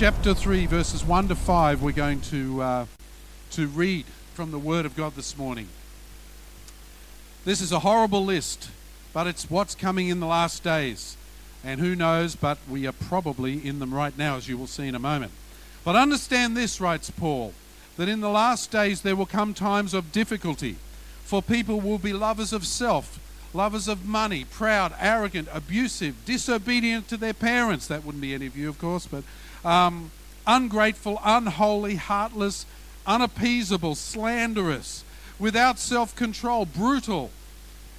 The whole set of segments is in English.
chapter 3, verses 1 to 5, we're going to, uh, to read from the Word of God this morning. This is a horrible list, but it's what's coming in the last days. And who knows, but we are probably in them right now, as you will see in a moment. But understand this, writes Paul, that in the last days there will come times of difficulty, for people will be lovers of self, lovers of money, proud, arrogant, abusive, disobedient to their parents. That wouldn't be any of you, of course, but um, ungrateful, unholy, heartless, unappeasable, slanderous, without self control, brutal,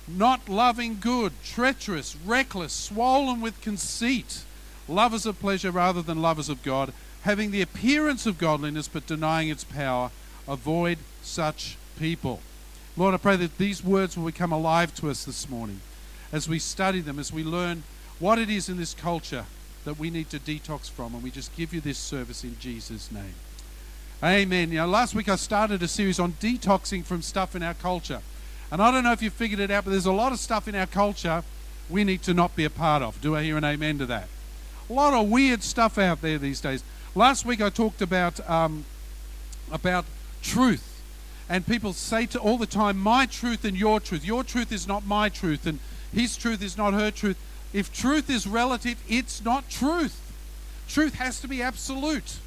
not loving good, treacherous, reckless, swollen with conceit, lovers of pleasure rather than lovers of God, having the appearance of godliness but denying its power. Avoid such people. Lord, I pray that these words will become alive to us this morning as we study them, as we learn what it is in this culture that we need to detox from. And we just give you this service in Jesus' name. Amen. Know, last week I started a series on detoxing from stuff in our culture. And I don't know if you figured it out, but there's a lot of stuff in our culture we need to not be a part of. Do I hear an amen to that? A lot of weird stuff out there these days. Last week I talked about um, about truth and people say to all the time, my truth and your truth. Your truth is not my truth, and his truth is not her truth. If truth is relative, it's not truth. Truth has to be absolute.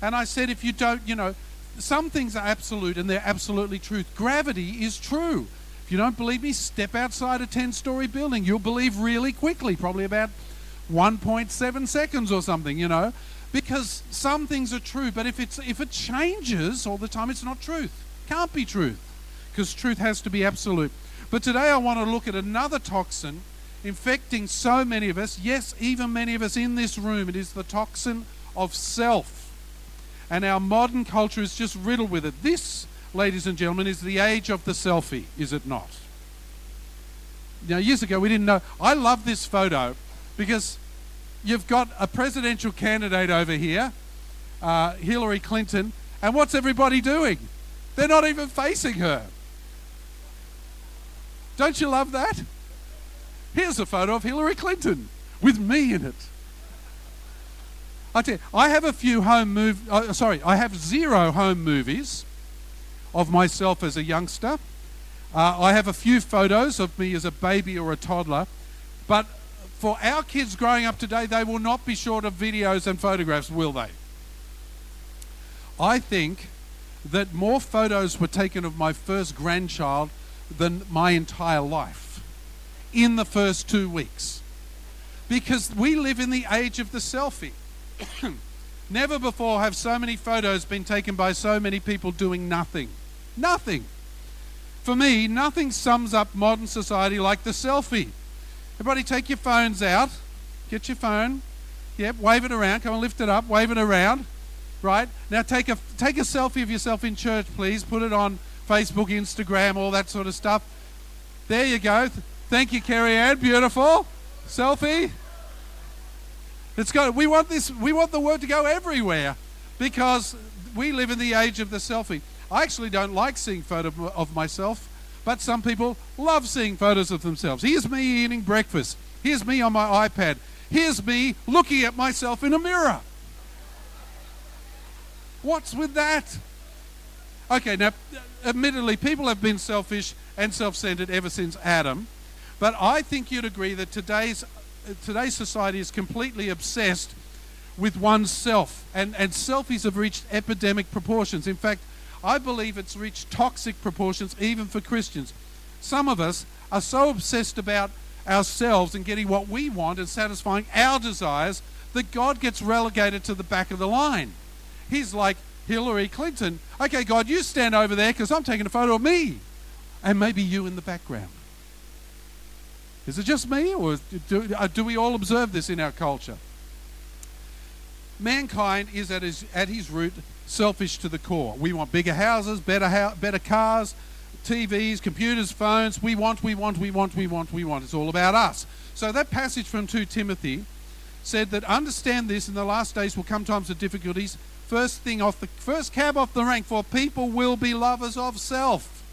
And I said, if you don't, you know, some things are absolute and they're absolutely truth. Gravity is true. If you don't believe me, step outside a 10 story building. You'll believe really quickly, probably about 1.7 seconds or something, you know, because some things are true, but if, it's, if it changes all the time, it's not truth. Can't be truth because truth has to be absolute. But today I want to look at another toxin infecting so many of us. Yes, even many of us in this room. It is the toxin of self. And our modern culture is just riddled with it. This, ladies and gentlemen, is the age of the selfie, is it not? Now, years ago, we didn't know. I love this photo because you've got a presidential candidate over here, uh, Hillary Clinton, and what's everybody doing? They're not even facing her. Don't you love that? Here's a photo of Hillary Clinton with me in it. I tell you, I have a few home move. Uh, sorry, I have zero home movies of myself as a youngster. Uh, I have a few photos of me as a baby or a toddler, but for our kids growing up today, they will not be short of videos and photographs, will they? I think that more photos were taken of my first grandchild than my entire life in the first two weeks. Because we live in the age of the selfie. Never before have so many photos been taken by so many people doing nothing. Nothing. For me, nothing sums up modern society like the selfie. Everybody take your phones out. Get your phone. Yep, wave it around. Come on, lift it up. Wave it around right? Now take a take a selfie of yourself in church, please. Put it on Facebook, Instagram, all that sort of stuff. There you go. Thank you, Carrie Ann. Beautiful selfie. Let's go. We want this. We want the word to go everywhere because we live in the age of the selfie. I actually don't like seeing photos of myself, but some people love seeing photos of themselves. Here's me eating breakfast. Here's me on my iPad. Here's me looking at myself in a mirror. What's with that? Okay, now, admittedly, people have been selfish and self centered ever since Adam, but I think you'd agree that today's, today's society is completely obsessed with oneself, and, and selfies have reached epidemic proportions. In fact, I believe it's reached toxic proportions even for Christians. Some of us are so obsessed about ourselves and getting what we want and satisfying our desires that God gets relegated to the back of the line. He's like Hillary Clinton. Okay, God, you stand over there because I'm taking a photo of me. And maybe you in the background. Is it just me, or do, uh, do we all observe this in our culture? Mankind is at his, at his root selfish to the core. We want bigger houses, better, ho- better cars, TVs, computers, phones. We want, we want, we want, we want, we want. It's all about us. So that passage from 2 Timothy said that understand this in the last days will come times of difficulties First thing off the first cab off the rank, for people will be lovers of self,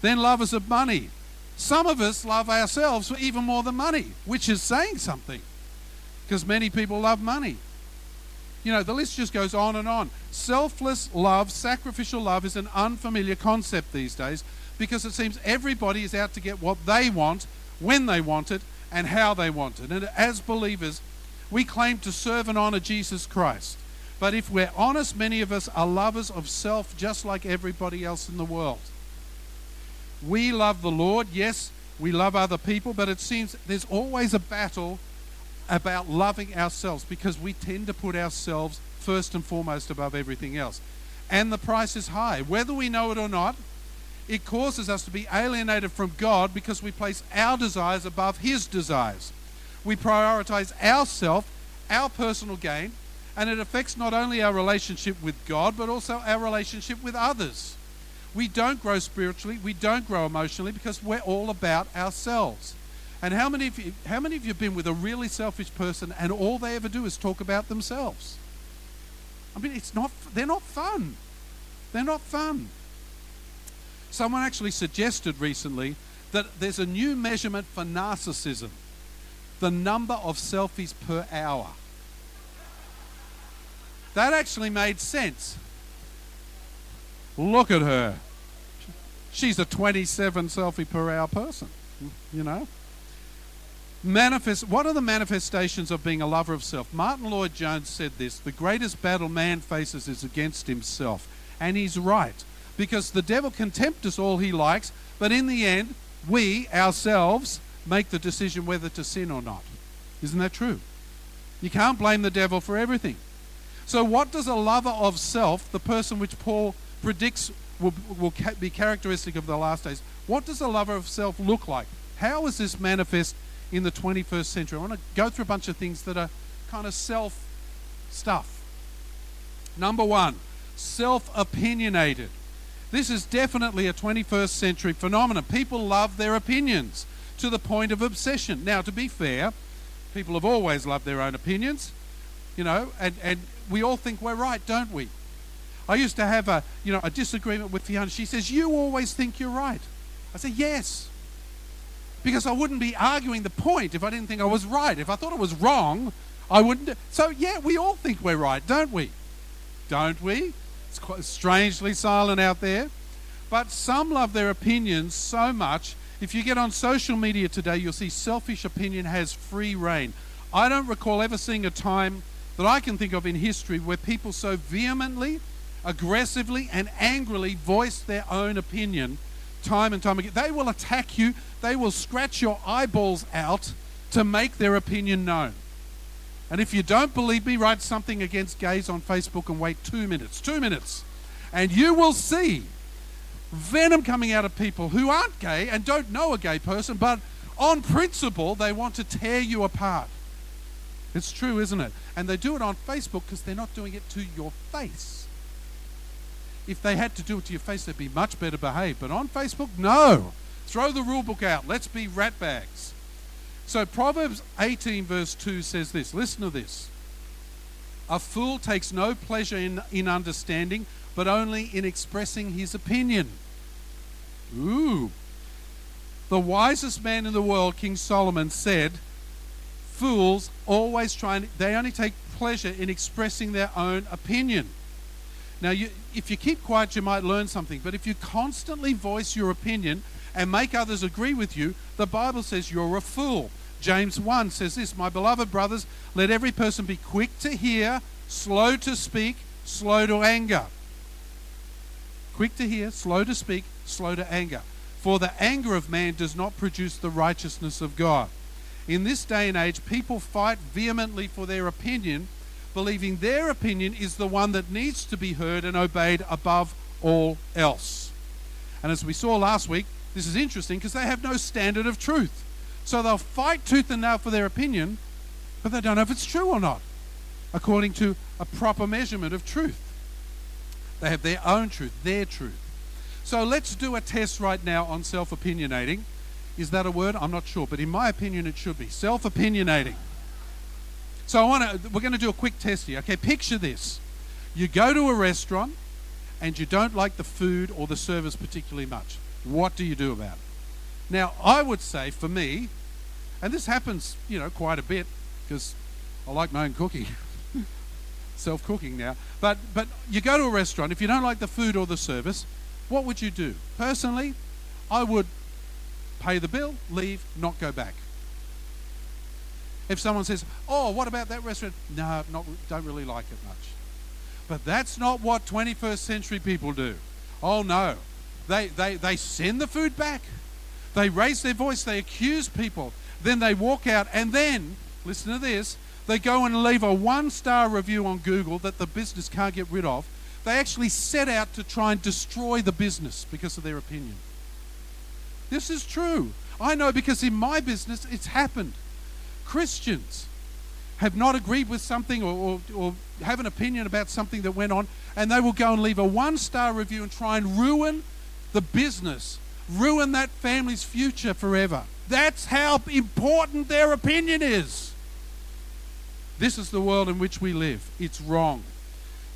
then lovers of money. Some of us love ourselves even more than money, which is saying something, because many people love money. You know, the list just goes on and on. Selfless love, sacrificial love, is an unfamiliar concept these days because it seems everybody is out to get what they want, when they want it, and how they want it. And as believers, we claim to serve and honor Jesus Christ. But if we're honest, many of us are lovers of self just like everybody else in the world. We love the Lord, yes, we love other people, but it seems there's always a battle about loving ourselves because we tend to put ourselves first and foremost above everything else. And the price is high. Whether we know it or not, it causes us to be alienated from God because we place our desires above His desires. We prioritize ourself, our personal gain, and it affects not only our relationship with God, but also our relationship with others. We don't grow spiritually, we don't grow emotionally because we're all about ourselves. And how many of you, how many of you have been with a really selfish person and all they ever do is talk about themselves? I mean, it's not, they're not fun. They're not fun. Someone actually suggested recently that there's a new measurement for narcissism the number of selfies per hour. That actually made sense. Look at her. She's a 27 selfie per hour person, you know. Manifest, what are the manifestations of being a lover of self? Martyn Lloyd-Jones said this the greatest battle man faces is against himself. And he's right, because the devil can tempt us all he likes, but in the end, we ourselves make the decision whether to sin or not. Isn't that true? You can't blame the devil for everything. So, what does a lover of self, the person which Paul predicts will, will be characteristic of the last days, what does a lover of self look like? How is this manifest in the 21st century. I want to go through a bunch of things that are kind of self stuff. Number one, self opinionated. This is definitely a 21st century phenomenon. People love their opinions to the point of obsession. Now, to be fair, people have always loved their own opinions, you know, and, and we all think we're right, don't we? I used to have a, you know, a disagreement with Fiona. She says, You always think you're right. I say, Yes because I wouldn't be arguing the point if I didn't think I was right. If I thought I was wrong, I wouldn't. So, yeah, we all think we're right, don't we? Don't we? It's quite strangely silent out there. But some love their opinions so much. If you get on social media today, you'll see selfish opinion has free reign. I don't recall ever seeing a time that I can think of in history where people so vehemently, aggressively, and angrily voice their own opinion time and time again. They will attack you, they will scratch your eyeballs out to make their opinion known. And if you don't believe me, write something against gays on Facebook and wait two minutes. Two minutes. And you will see venom coming out of people who aren't gay and don't know a gay person, but on principle, they want to tear you apart. It's true, isn't it? And they do it on Facebook because they're not doing it to your face if they had to do it to your face, they'd be much better behaved. But on Facebook, no. Throw the rule book out. Let's be ratbags. So Proverbs 18, verse 2 says this listen to this. A fool takes no pleasure in, in understanding, but only in expressing his opinion. Ooh. The wisest man in the world, King Solomon, said, Fools always try and they only take pleasure in expressing their own opinion. Now, you, if you keep quiet, you might learn something. But if you constantly voice your opinion and make others agree with you, the Bible says you're a fool. James 1 says this My beloved brothers, let every person be quick to hear, slow to speak, slow to anger. Quick to hear, slow to speak, slow to anger. For the anger of man does not produce the righteousness of God. In this day and age, people fight vehemently for their opinion believing their opinion is the one that needs to be heard and obeyed above all else. And as we saw last week, this is interesting because they have no standard of truth. So they'll fight tooth and nail for their opinion, but they don't know if it's true or not, according to a proper measurement of truth. They have their own truth, their truth. So let's do a test right now on self opinionating. Is that a word? I'm not sure, but in my opinion, it should be. Self opinionating. So I want to, we're going to do a quick test here. Okay, picture this. You go to a restaurant and you don't like the food or the service particularly much. What do you do about it? Now, I would say for me, and this happens, you know, quite a bit because I like my own cooking. self cooking now. But, but you go to a restaurant, if you don't like the food or the service, what would you do? Personally, I would pay the bill, leave, not go back. If someone says, "Oh, what about that restaurant?" No, not don't really like it much. But that's not what 21st century people do. Oh no. They they they send the food back. They raise their voice, they accuse people. Then they walk out and then listen to this, they go and leave a one-star review on Google that the business can't get rid of. They actually set out to try and destroy the business because of their opinion. This is true. I know because in my business it's happened. Christians have not agreed with something or, or, or, have an opinion about something that went on, and they will go and leave a one star review and try and ruin the business, ruin that family's future forever. That's how important their opinion is. This is the world in which we live. It's wrong.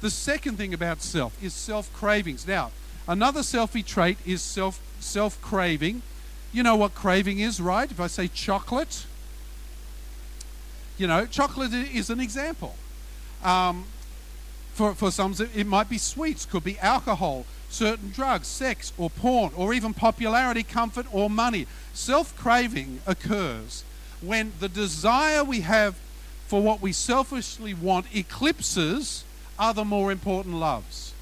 The second thing about self is self cravings. Now, another selfie trait is self self craving. You know what craving is, right? If I say chocolate, you know, chocolate is an example. Um, for, for some, it might be sweets, could be alcohol, certain drugs, sex, or porn, or even popularity, comfort, or money. Self craving occurs when the desire we have for what we selfishly want eclipses other more important loves.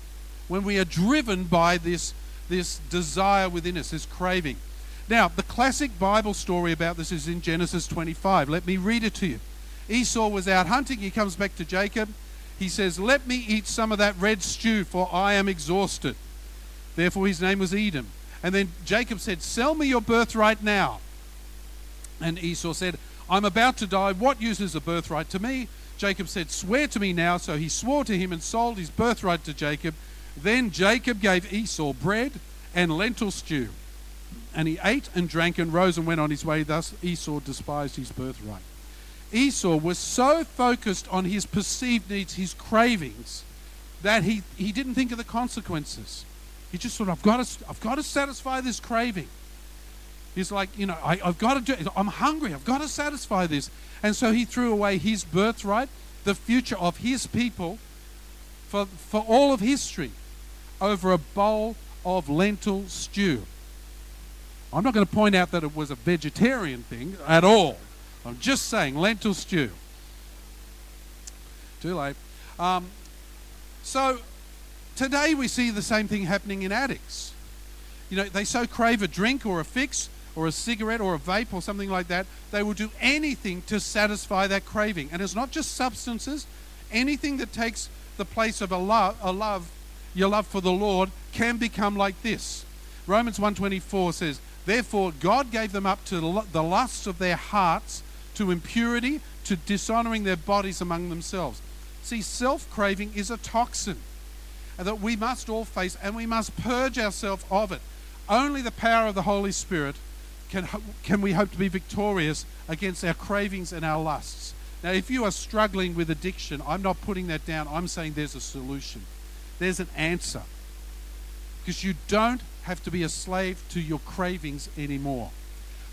When we are driven by this, this desire within us, this craving. Now, the classic Bible story about this is in Genesis 25. Let me read it to you. Esau was out hunting. He comes back to Jacob. He says, Let me eat some of that red stew, for I am exhausted. Therefore, his name was Edom. And then Jacob said, Sell me your birthright now. And Esau said, I'm about to die. What use is a birthright to me? Jacob said, Swear to me now. So he swore to him and sold his birthright to Jacob. Then Jacob gave Esau bread and lentil stew. And he ate and drank and rose and went on his way. Thus Esau despised his birthright. Esau was so focused on his perceived needs, his cravings, that he, he didn't think of the consequences. He just thought, I've got to, I've got to satisfy this craving. He's like, you know, I, have got to do it. I'm hungry. I've got to satisfy this. And so he threw away his birthright, the future of his people, for, for all of history, over a bowl of lentil stew. I'm not going to point out that it was a vegetarian thing at all. I'm just saying, lentil stew. Too late. Um, so today we see the same thing happening in addicts. You know, they so crave a drink or a fix or a cigarette or a vape or something like that, they will do anything to satisfy that craving. And it's not just substances, anything that takes the place of a love, a love, your love for the Lord can become like this. Romans 1:24 says, "Therefore God gave them up to the lusts of their hearts to impurity, to dishonoring their bodies among themselves. See, self craving is a toxin that we must all face and we must purge ourselves of it. Only the power of the Holy Spirit can, can we hope to be victorious against our cravings and our lusts. Now, if you are struggling with addiction, I'm not putting that down. I'm saying there's a solution, there's an answer. Because you don't have to be a slave to your cravings anymore.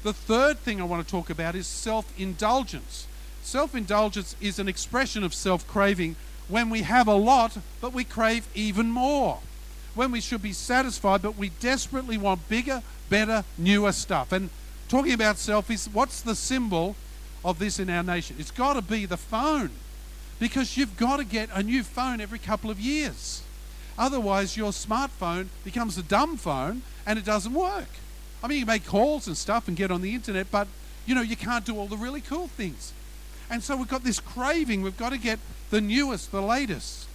The third thing I want to talk about is self indulgence. Self indulgence is an expression of self craving when we have a lot, but we crave even more. When we should be satisfied, but we desperately want bigger, better, newer stuff. And talking about selfies, what's the symbol of this in our nation? It's got to be the phone because you've got to get a new phone every couple of years. Otherwise, your smartphone becomes a dumb phone and it doesn't work. I mean, you make calls and stuff and get on the internet, but you know, you can't do all the really cool things. And so we've got this craving. We've got to get the newest, the latest.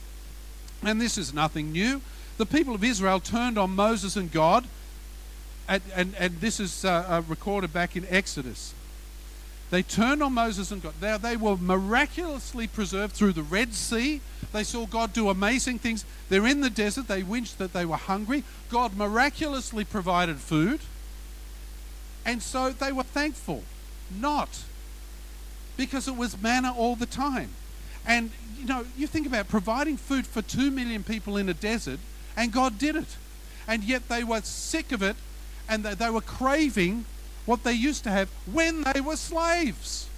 And this is nothing new. The people of Israel turned on Moses and God, and, and, and this is uh, uh, recorded back in Exodus. They turned on Moses and God. Now, they were miraculously preserved through the Red Sea. They saw God do amazing things. They're in the desert. They winched that they were hungry. God miraculously provided food. And so they were thankful. Not because it was manna all the time. And, you know, you think about providing food for two million people in a desert, and God did it. And yet they were sick of it, and they, they were craving what they used to have when they were slaves.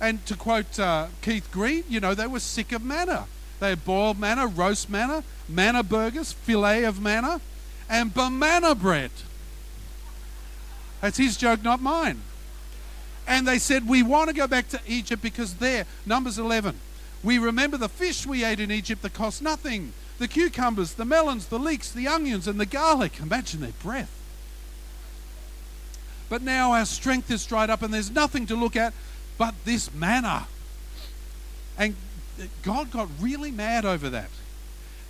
And to quote uh, Keith Green, you know, they were sick of manna. They had boiled manna, roast manna, manna burgers, filet of manna, and banana bread. That's his joke, not mine. And they said, We want to go back to Egypt because there, Numbers 11, we remember the fish we ate in Egypt that cost nothing the cucumbers, the melons, the leeks, the onions, and the garlic. Imagine their breath. But now our strength is dried up and there's nothing to look at but this manna. And God got really mad over that.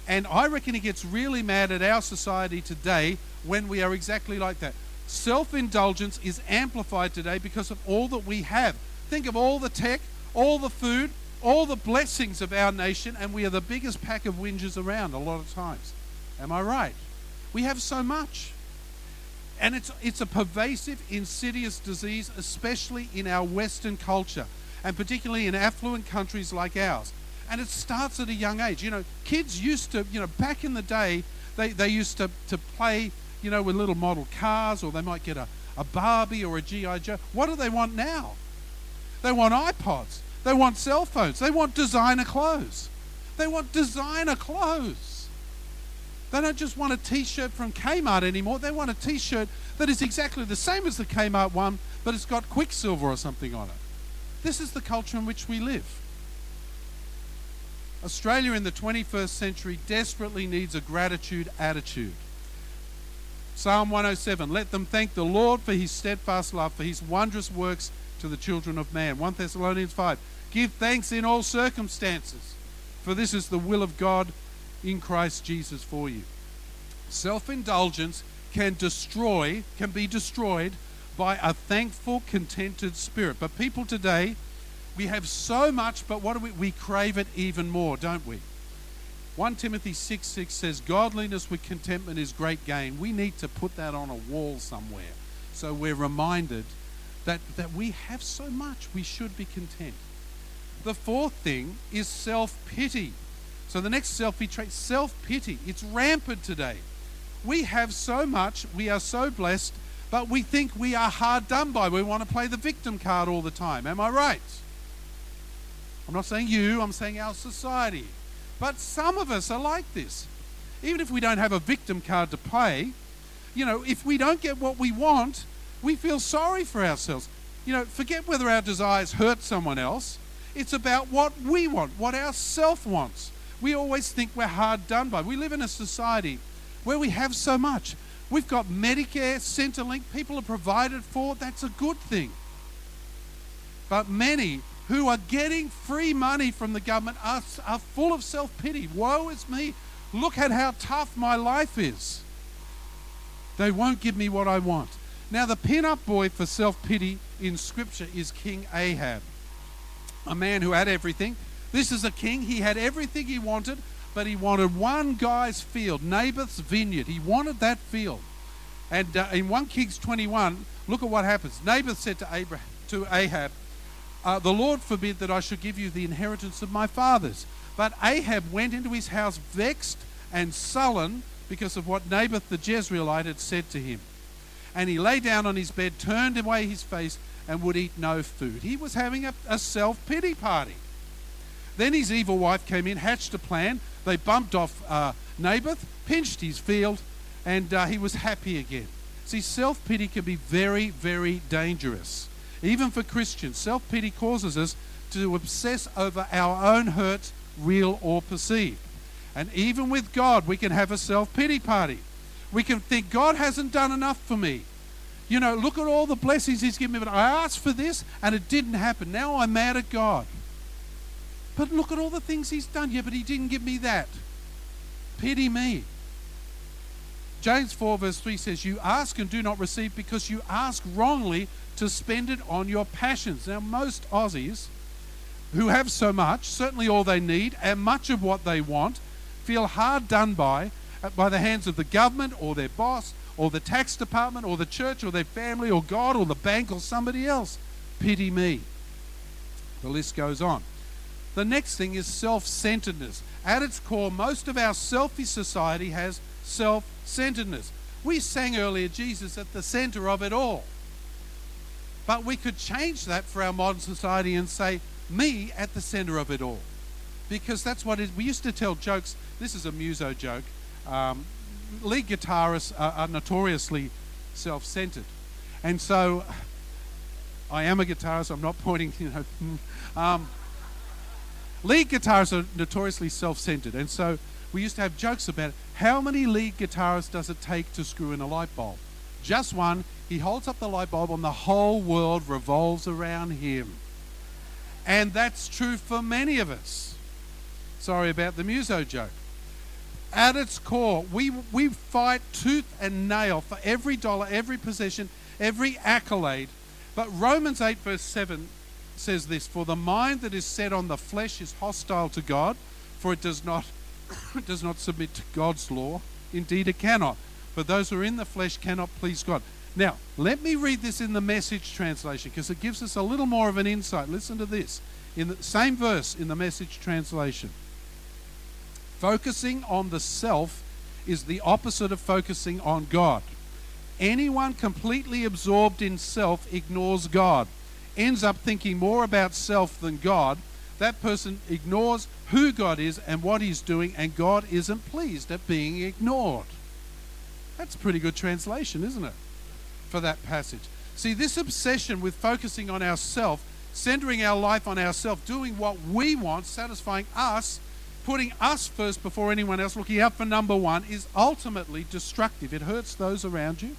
And I reckon He gets really mad at our society today when we are exactly like that. Self indulgence is amplified today because of all that we have. Think of all the tech, all the food, all the blessings of our nation, and we are the biggest pack of whingers around a lot of times. Am I right? We have so much. And it's, it's a pervasive, insidious disease, especially in our Western culture, and particularly in affluent countries like ours. And it starts at a young age. You know, kids used to, you know, back in the day, they, they used to, to play, you know, with little model cars, or they might get a, a Barbie or a G.I. Joe. What do they want now? They want iPods. They want cell phones. They want designer clothes. They want designer clothes. They don't just want a t shirt from Kmart anymore. They want a t shirt that is exactly the same as the Kmart one, but it's got Quiksilver or something on it. This is the culture in which we live. Australia in the 21st century desperately needs a gratitude attitude. Psalm 107 Let them thank the Lord for his steadfast love, for his wondrous works to the children of man. 1 Thessalonians 5 Give thanks in all circumstances, for this is the will of God in Christ Jesus for you. Self indulgence can destroy, can be destroyed by a thankful, contented spirit. But people today, we have so much, but what do we? We crave it even more, don't we? 1 Timothy 6 6 says, Godliness with contentment is great gain. We need to put that on a wall somewhere so we're reminded that, that we have so much, we should be content. The fourth thing is self pity. So the next selfie trait, self pity. It's rampant today. We have so much, we are so blessed, but we think we are hard done by. We want to play the victim card all the time. Am I right? I'm not saying you, I'm saying our society. But some of us are like this. Even if we don't have a victim card to play, you know, if we don't get what we want, we feel sorry for ourselves. You know, forget whether our desires hurt someone else. It's about what we want, what our self wants. We always think we're hard done by. We live in a society where we have so much. We've got Medicare, Centrelink, people are provided for. That's a good thing. But many who are getting free money from the government are, are full of self pity. Woe is me. Look at how tough my life is. They won't give me what I want. Now, the pin up boy for self pity in Scripture is King Ahab, a man who had everything. This is a king, he had everything he wanted, but he wanted one guy's field, Naboth's vineyard. He wanted that field. And uh, in 1 Kings 21, look at what happens. Naboth said to, Abraham, to Ahab, uh, The Lord forbid that I should give you the inheritance of my fathers. But Ahab went into his house vexed and sullen because of what Naboth the Jezreelite had said to him and he lay down on his bed, turned away his face, and would eat no food. He was having a, a self pity party. Then his evil wife came in, hatched a plan. They bumped off uh, Naboth, pinched his field, and uh, he was happy again. See, self pity can be very, very dangerous. Even for Christians, self pity causes us to obsess over our own hurts, real or perceived. And even with God, we can have a self pity party. We can think, God hasn't done enough for me. You know, look at all the blessings He's given me, but I asked for this and it didn't happen. Now I'm mad at God. But look at all the things He's done. Yeah, but He didn't give me that. Pity me. James 4, verse 3 says, You ask and do not receive because you ask wrongly to spend it on your passions. Now, most Aussies who have so much, certainly all they need, and much of what they want, feel hard done by uh, by the hands of the government or their boss or the tax department or the church or their family or God or the bank or somebody else. Pity me. The list goes on. The next thing is self centeredness. At its core, most of our selfish society has self centeredness. We sang earlier Jesus at the center of it all. But we could change that for our modern society and say, me at the center of it all. Because that's what it, we used to tell jokes. This is a muso joke. Um, lead guitarists are, are notoriously self centered. And so I am a guitarist, I'm not pointing, you know. Um, lead guitarists are notoriously self centered. And so we used to have jokes about it. How many lead guitarists does it take to screw in a light bulb? Just one. He holds up the light bulb, and the whole world revolves around him. And that's true for many of us. Sorry about the muso joke. At its core, we, we fight tooth and nail for every dollar, every possession, every accolade. But Romans 8, verse 7 says this For the mind that is set on the flesh is hostile to God, for it does not it does not submit to God's law. Indeed, it cannot. For those who are in the flesh cannot please God. Now, let me read this in the message translation because it gives us a little more of an insight. Listen to this. In the same verse in the message translation. Focusing on the self is the opposite of focusing on God. Anyone completely absorbed in self ignores God, ends up thinking more about self than God, that person ignores who God is and what He's doing, and God isn't pleased at being ignored. That's a pretty good translation, isn't it? For that passage. See, this obsession with focusing on ourself, centering our life on ourselves, doing what we want, satisfying us, putting us first before anyone else, looking out for number one, is ultimately destructive. It hurts those around you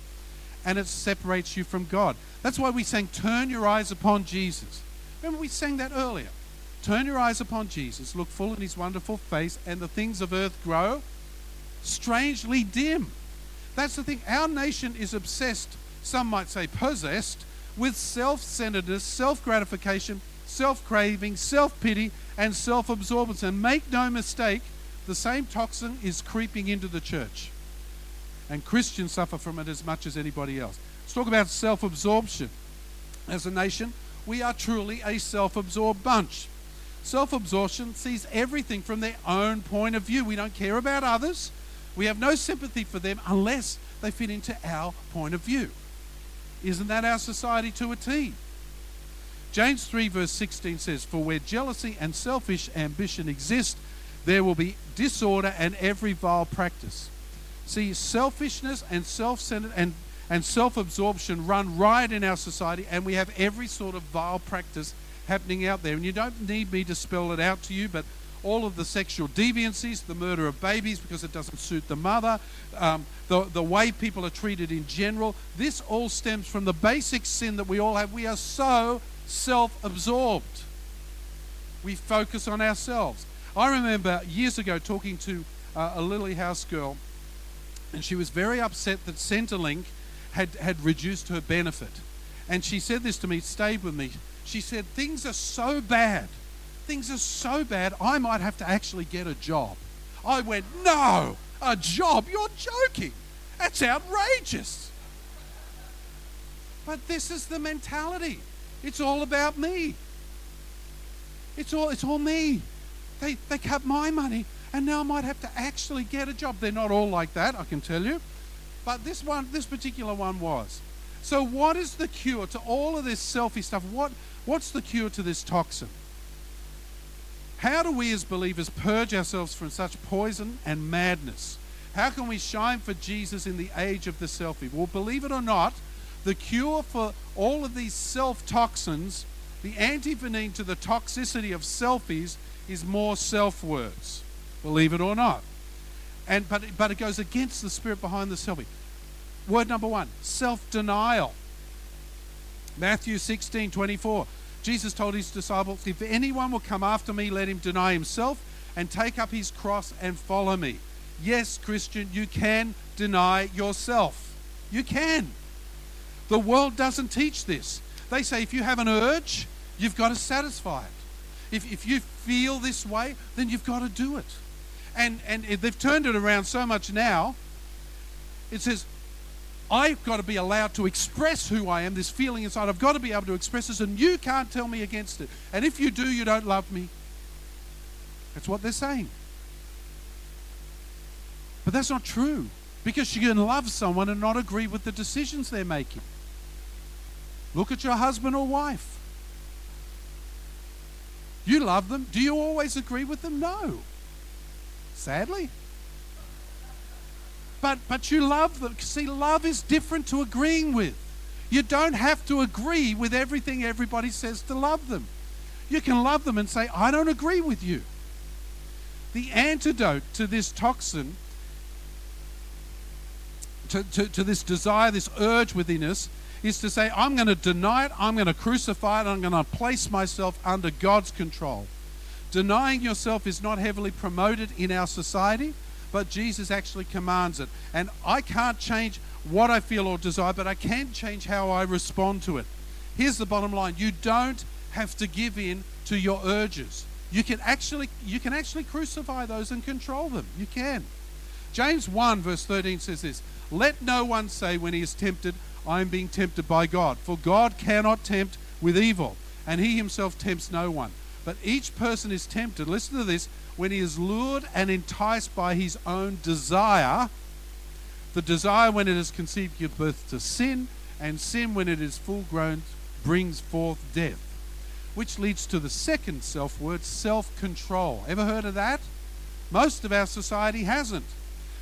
and it separates you from God. That's why we sang, Turn Your Eyes Upon Jesus. Remember, we sang that earlier. Turn your eyes upon Jesus, look full in his wonderful face, and the things of earth grow strangely dim. That's the thing. Our nation is obsessed, some might say possessed, with self centeredness, self gratification, self craving, self pity, and self absorbance. And make no mistake, the same toxin is creeping into the church. And Christians suffer from it as much as anybody else. Let's talk about self absorption. As a nation, we are truly a self absorbed bunch. Self absorption sees everything from their own point of view. We don't care about others. We have no sympathy for them unless they fit into our point of view. Isn't that our society to a T? James 3, verse 16 says, For where jealousy and selfish ambition exist, there will be disorder and every vile practice. See, selfishness and self centered and, and self absorption run riot in our society, and we have every sort of vile practice happening out there. And you don't need me to spell it out to you, but all of the sexual deviancies, the murder of babies because it doesn't suit the mother, um, the, the way people are treated in general, this all stems from the basic sin that we all have. We are so self absorbed. We focus on ourselves. I remember years ago talking to uh, a Lily House girl, and she was very upset that Centrelink had, had reduced her benefit. And she said this to me, stayed with me. She said, Things are so bad. Things are so bad, I might have to actually get a job. I went, No, a job? You're joking. That's outrageous. But this is the mentality. It's all about me. It's all, it's all me. They, they cut my money, and now I might have to actually get a job. They're not all like that, I can tell you. But this one, this particular one was. So, what is the cure to all of this selfie stuff? What, what's the cure to this toxin? How do we as believers purge ourselves from such poison and madness? How can we shine for Jesus in the age of the selfie? Well, believe it or not, the cure for all of these self toxins, the antivenin to the toxicity of selfies, is more self words. Believe it or not. And, but, but it goes against the spirit behind the selfie. Word number one self denial. Matthew 16 24. Jesus told his disciples, If anyone will come after me, let him deny himself and take up his cross and follow me. Yes, Christian, you can deny yourself. You can. The world doesn't teach this. They say if you have an urge, you've got to satisfy it. If, if you feel this way, then you've got to do it. And, and they've turned it around so much now. It says, I've got to be allowed to express who I am, this feeling inside. I've got to be able to express this, and you can't tell me against it. And if you do, you don't love me. That's what they're saying. But that's not true because you can love someone and not agree with the decisions they're making. Look at your husband or wife. You love them. Do you always agree with them? No. Sadly. But, but you love them. See, love is different to agreeing with. You don't have to agree with everything everybody says to love them. You can love them and say, I don't agree with you. The antidote to this toxin, to, to, to this desire, this urge within us, is to say, I'm going to deny it, I'm going to crucify it, I'm going to place myself under God's control. Denying yourself is not heavily promoted in our society, but Jesus actually commands it. And I can't change what I feel or desire, but I can change how I respond to it. Here's the bottom line you don't have to give in to your urges. You can actually you can actually crucify those and control them. You can. James 1 verse 13 says this, "Let no one say when he is tempted, I am being tempted by God, for God cannot tempt with evil, and he himself tempts no one. But each person is tempted, listen to this, when he is lured and enticed by his own desire. The desire, when it is conceived, gives birth to sin, and sin, when it is full grown, brings forth death. Which leads to the second self word, self control. Ever heard of that? Most of our society hasn't.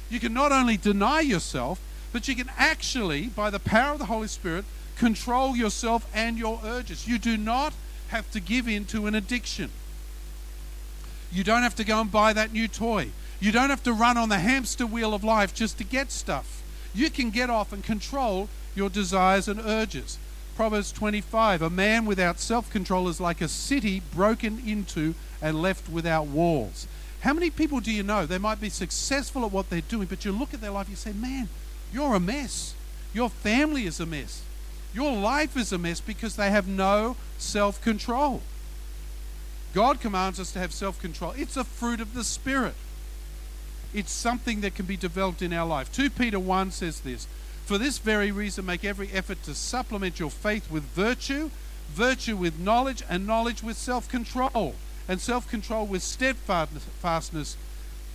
You can not only deny yourself, but you can actually, by the power of the Holy Spirit, control yourself and your urges. You do not have to give in to an addiction. You don't have to go and buy that new toy. You don't have to run on the hamster wheel of life just to get stuff. You can get off and control your desires and urges. Proverbs 25 A man without self control is like a city broken into and left without walls. How many people do you know? They might be successful at what they're doing, but you look at their life, you say, man, you're a mess. Your family is a mess. Your life is a mess because they have no self control. God commands us to have self control. It's a fruit of the Spirit, it's something that can be developed in our life. 2 Peter 1 says this For this very reason, make every effort to supplement your faith with virtue, virtue with knowledge, and knowledge with self control, and self control with steadfastness,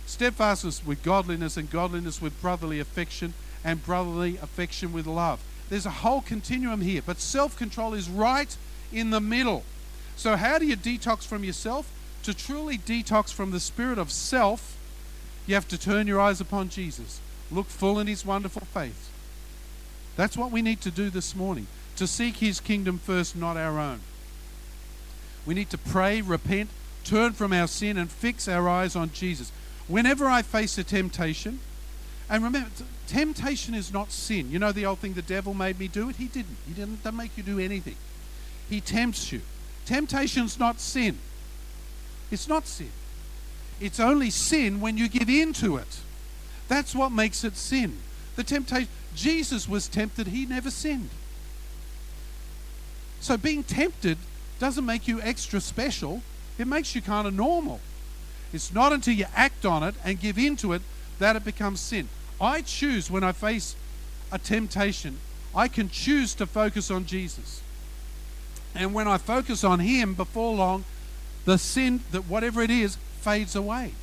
steadfastness with godliness, and godliness with brotherly affection and brotherly affection with love. There's a whole continuum here, but self control is right in the middle. So, how do you detox from yourself? To truly detox from the spirit of self, you have to turn your eyes upon Jesus, look full in his wonderful face. That's what we need to do this morning to seek his kingdom first, not our own. We need to pray, repent, turn from our sin, and fix our eyes on Jesus. Whenever I face a temptation, and remember, temptation is not sin. You know the old thing, the devil made me do it? He didn't. He didn't make you do anything. He tempts you. Temptation's not sin. It's not sin. It's only sin when you give in to it. That's what makes it sin. The temptation, Jesus was tempted, he never sinned. So being tempted doesn't make you extra special, it makes you kind of normal. It's not until you act on it and give in to it that it becomes sin. I choose when I face a temptation, I can choose to focus on Jesus. And when I focus on Him, before long, the sin, that whatever it is, fades away.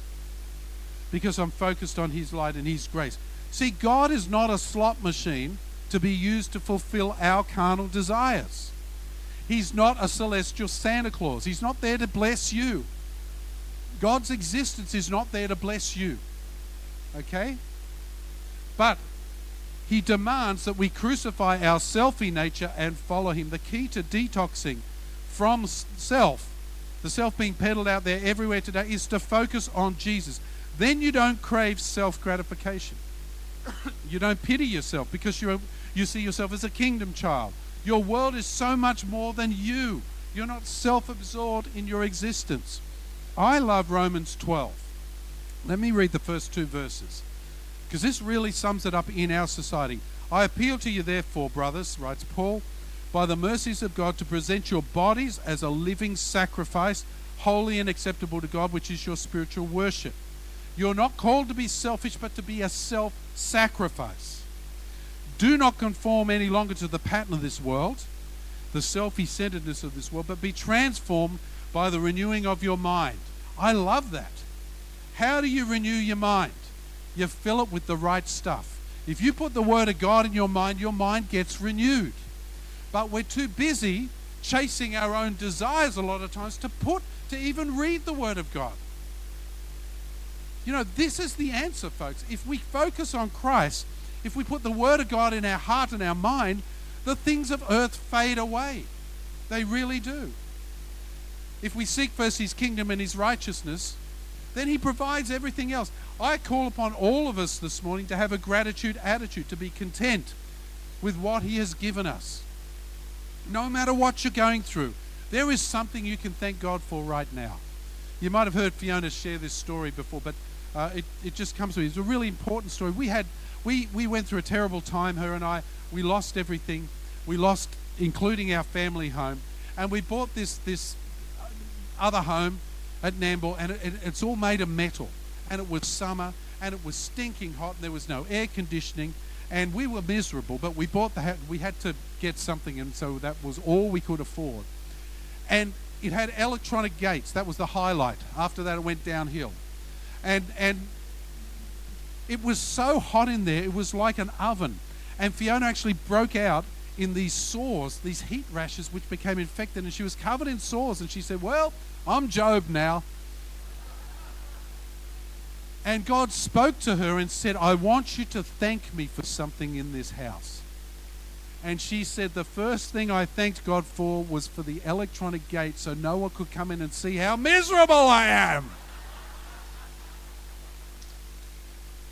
Because I'm focused on His light and His grace. See, God is not a slot machine to be used to fulfill our carnal desires. He's not a celestial Santa Claus. He's not there to bless you. God's existence is not there to bless you. Okay? But he demands that we crucify our selfie nature and follow him. The key to detoxing from self, the self being peddled out there everywhere today, is to focus on Jesus. Then you don't crave self gratification. you don't pity yourself because you you see yourself as a kingdom child. Your world is so much more than you. You're not self absorbed in your existence. I love Romans 12. Let me read the first two verses because this really sums it up in our society. I appeal to you, therefore, brothers, writes Paul, by the mercies of God, to present your bodies as a living sacrifice, holy and acceptable to God, which is your spiritual worship. You're not called to be selfish, but to be a self sacrifice. Do not conform any longer to the pattern of this world, the selfish centeredness of this world, but be transformed by the renewing of your mind. I love that. How do you renew your mind? you fill it with the right stuff. If you put the Word of God in your mind, your mind gets renewed. But we're too busy chasing our own desires a lot of times to put, to even read the Word of God. You know, this is the answer, folks. If we focus on Christ, if we put the Word of God in our heart and our mind, the things of earth fade away. They really do. If we seek first His kingdom and His righteousness, then He provides everything else. I call upon all of us this morning to have a gratitude attitude, to be content with what He has given us. No matter what you're going through, there is something you can thank God for right now. You might have heard Fiona share this story before, but uh, it, it just comes to me. It's a really important story. We had we, we went through a terrible time, her and I. We lost everything. We lost, including our family home. And we bought this, this other home at Nambour, and it, it, it's all made of metal. And it was summer, and it was stinking hot, and there was no air conditioning. And we were miserable, but we bought the house. We had to get something, and so that was all we could afford. And it had electronic gates. That was the highlight. After that, it went downhill. And, and it was so hot in there, it was like an oven. And Fiona actually broke out in these sores, these heat rashes, which became infected, and she was covered in sores. And she said, Well, I'm Job now. And God spoke to her and said, I want you to thank me for something in this house. And she said, The first thing I thanked God for was for the electronic gate so no one could come in and see how miserable I am.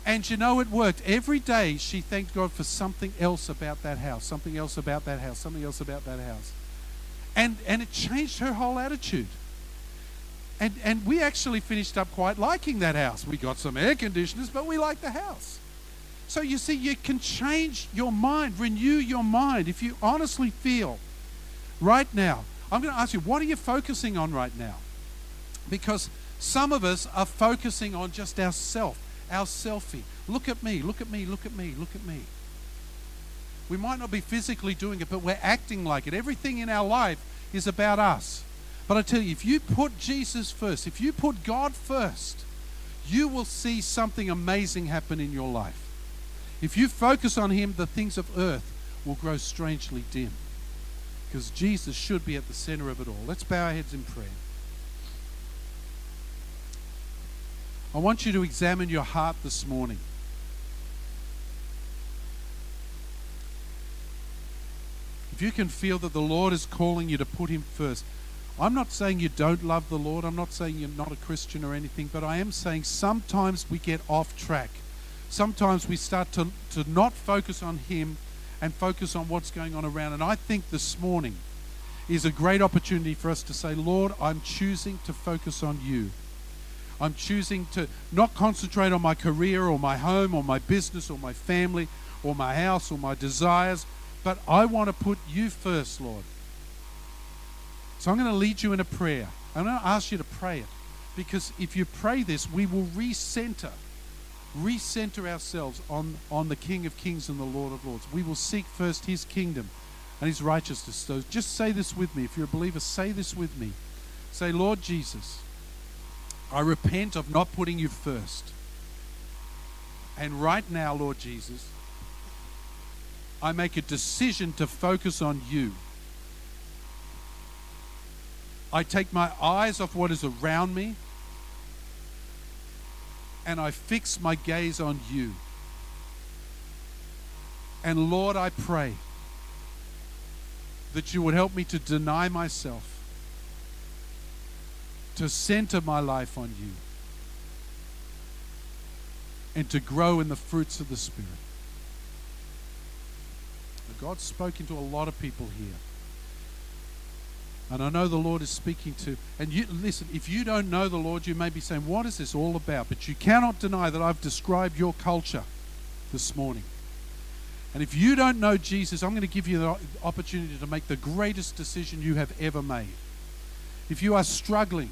And you know, it worked. Every day she thanked God for something else about that house, something else about that house, something else about that house. And, and it changed her whole attitude. And, and we actually finished up quite liking that house. We got some air conditioners, but we liked the house. So you see, you can change your mind, renew your mind. If you honestly feel right now, I'm going to ask you, what are you focusing on right now? Because some of us are focusing on just ourself our selfie. Look at me, look at me, look at me, look at me. We might not be physically doing it, but we're acting like it. Everything in our life is about us. But I tell you, if you put Jesus first, if you put God first, you will see something amazing happen in your life. If you focus on Him, the things of earth will grow strangely dim. Because Jesus should be at the center of it all. Let's bow our heads in prayer. I want you to examine your heart this morning. If you can feel that the Lord is calling you to put Him first, I'm not saying you don't love the Lord. I'm not saying you're not a Christian or anything, but I am saying sometimes we get off track. Sometimes we start to, to not focus on Him and focus on what's going on around. And I think this morning is a great opportunity for us to say, Lord, I'm choosing to focus on you. I'm choosing to not concentrate on my career or my home or my business or my family or my house or my desires, but I want to put you first, Lord. So I'm going to lead you in a prayer. I'm going to ask you to pray it because if you pray this, we will recenter, recenter ourselves on, on the King of Kings and the Lord of Lords. We will seek first his kingdom and his righteousness. So just say this with me. If you're a believer, say this with me. Say, Lord Jesus, I repent of not putting you first. And right now, Lord Jesus, I make a decision to focus on you. I take my eyes off what is around me and I fix my gaze on you. And Lord, I pray that you would help me to deny myself to center my life on you and to grow in the fruits of the Spirit. God spoke into a lot of people here. And I know the Lord is speaking to, and you listen, if you don't know the Lord, you may be saying, What is this all about? But you cannot deny that I've described your culture this morning. And if you don't know Jesus, I'm going to give you the opportunity to make the greatest decision you have ever made. If you are struggling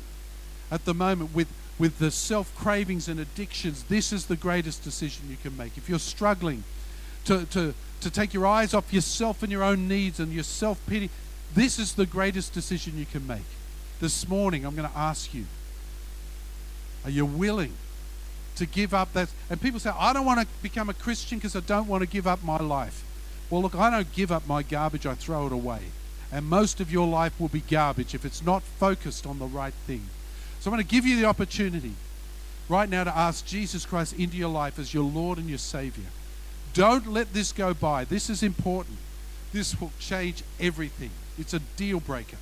at the moment with, with the self cravings and addictions, this is the greatest decision you can make. If you're struggling to, to, to take your eyes off yourself and your own needs and your self pity, this is the greatest decision you can make. This morning, I'm going to ask you are you willing to give up that? And people say, I don't want to become a Christian because I don't want to give up my life. Well, look, I don't give up my garbage, I throw it away. And most of your life will be garbage if it's not focused on the right thing. So I'm going to give you the opportunity right now to ask Jesus Christ into your life as your Lord and your Savior. Don't let this go by. This is important. This will change everything. It's a deal breaker.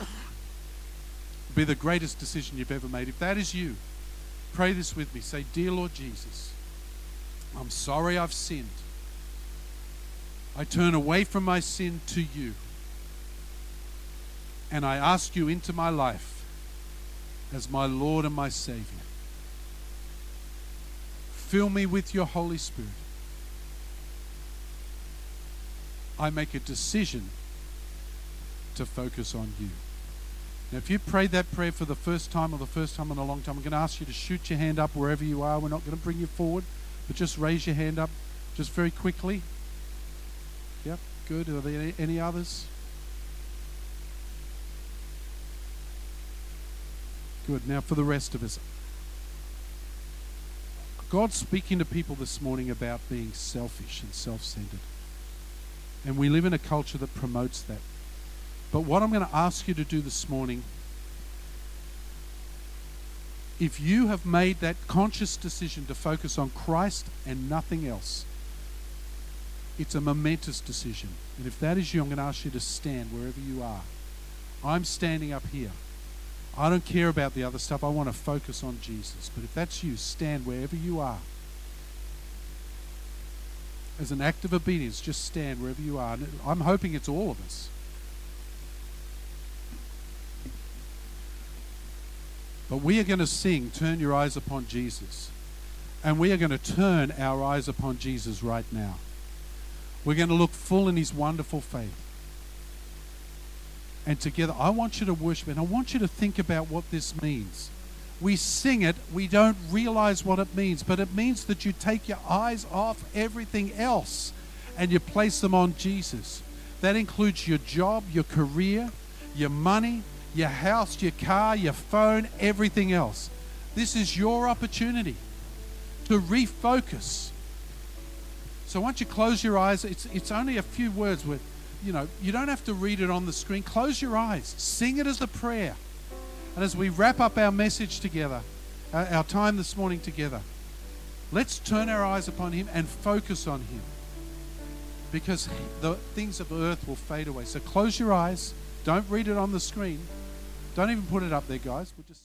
It'll be the greatest decision you've ever made. If that is you, pray this with me. Say, Dear Lord Jesus, I'm sorry I've sinned. I turn away from my sin to you. And I ask you into my life as my Lord and my Savior. Fill me with your Holy Spirit. I make a decision to focus on you. Now, if you prayed that prayer for the first time or the first time in a long time, I'm going to ask you to shoot your hand up wherever you are. We're not going to bring you forward, but just raise your hand up just very quickly. Yep, good. Are there any, others? Good. Now, for the rest of us, God's speaking to people this morning about being selfish and self centered. And we live in a culture that promotes that. But what I'm going to ask you to do this morning, if you have made that conscious decision to focus on Christ and nothing else, it's a momentous decision. And if that is you, I'm going to ask you to stand wherever you are. I'm standing up here. I don't care about the other stuff. I want to focus on Jesus. But if that's you, stand wherever you are as an act of obedience, just stand wherever you are. I'm hoping it's all of us. But we are going to sing, Turn Your Eyes Upon Jesus. And we are going to turn our eyes upon Jesus right now. We're going to look full in his wonderful faith. And together, I want you to worship, and I want you to think about what this means we sing it, we don't realize what it means, but it means that you take your eyes off everything else and you place them on Jesus. That includes your job, your career, your money, your house, your car, your phone, everything else. This is your opportunity to refocus. So once you close your eyes, it's, it's only a few words with, you know, you don't have to read it on the screen. Close your eyes. Sing it as a prayer. And as we wrap up our message together, our time this morning together, let's turn our eyes upon Him and focus on Him. Because the things of earth will fade away. So close your eyes. Don't read it on the screen. Don't even put it up there, guys. We'll just